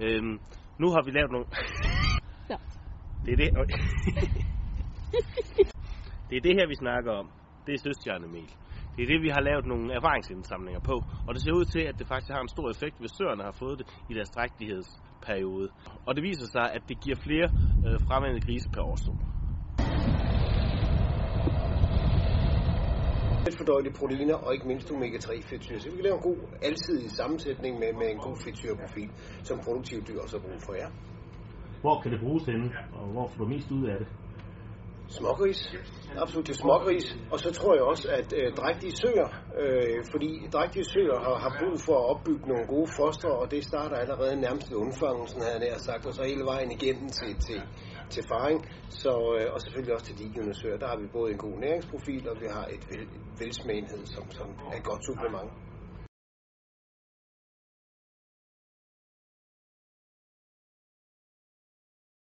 Øhm, nu har vi lavet nogle... Ja. Det er det... Det er det her, vi snakker om. Det er søstjernemel. Det er det, vi har lavet nogle erfaringsindsamlinger på. Og det ser ud til, at det faktisk har en stor effekt, hvis søerne har fået det i deres drægtighedsperiode. Og det viser sig, at det giver flere øh, fremmede grise per årsag. Fordøjelige proteiner og ikke mindst omega-3 fedtsyre. Så vi kan lave en god alsidig sammensætning med, med en god fedtsyreprofil, som produktive dyr også har brug for jer. Hvor kan det bruges henne, og hvor får du mest ud af det? Smågris. Absolut til smågris. Og så tror jeg også, at øh, drægtige søer, øh, fordi drægtige søer har, har brug for at opbygge nogle gode foster, og det starter allerede nærmest ved undfangelsen, havde jeg nær sagt, og så hele vejen igennem til, til, til faring, så, øh, og selvfølgelig også til de søer. Der har vi både en god næringsprofil, og vi har et vel, velsmagenhed, som, som er et godt supplement.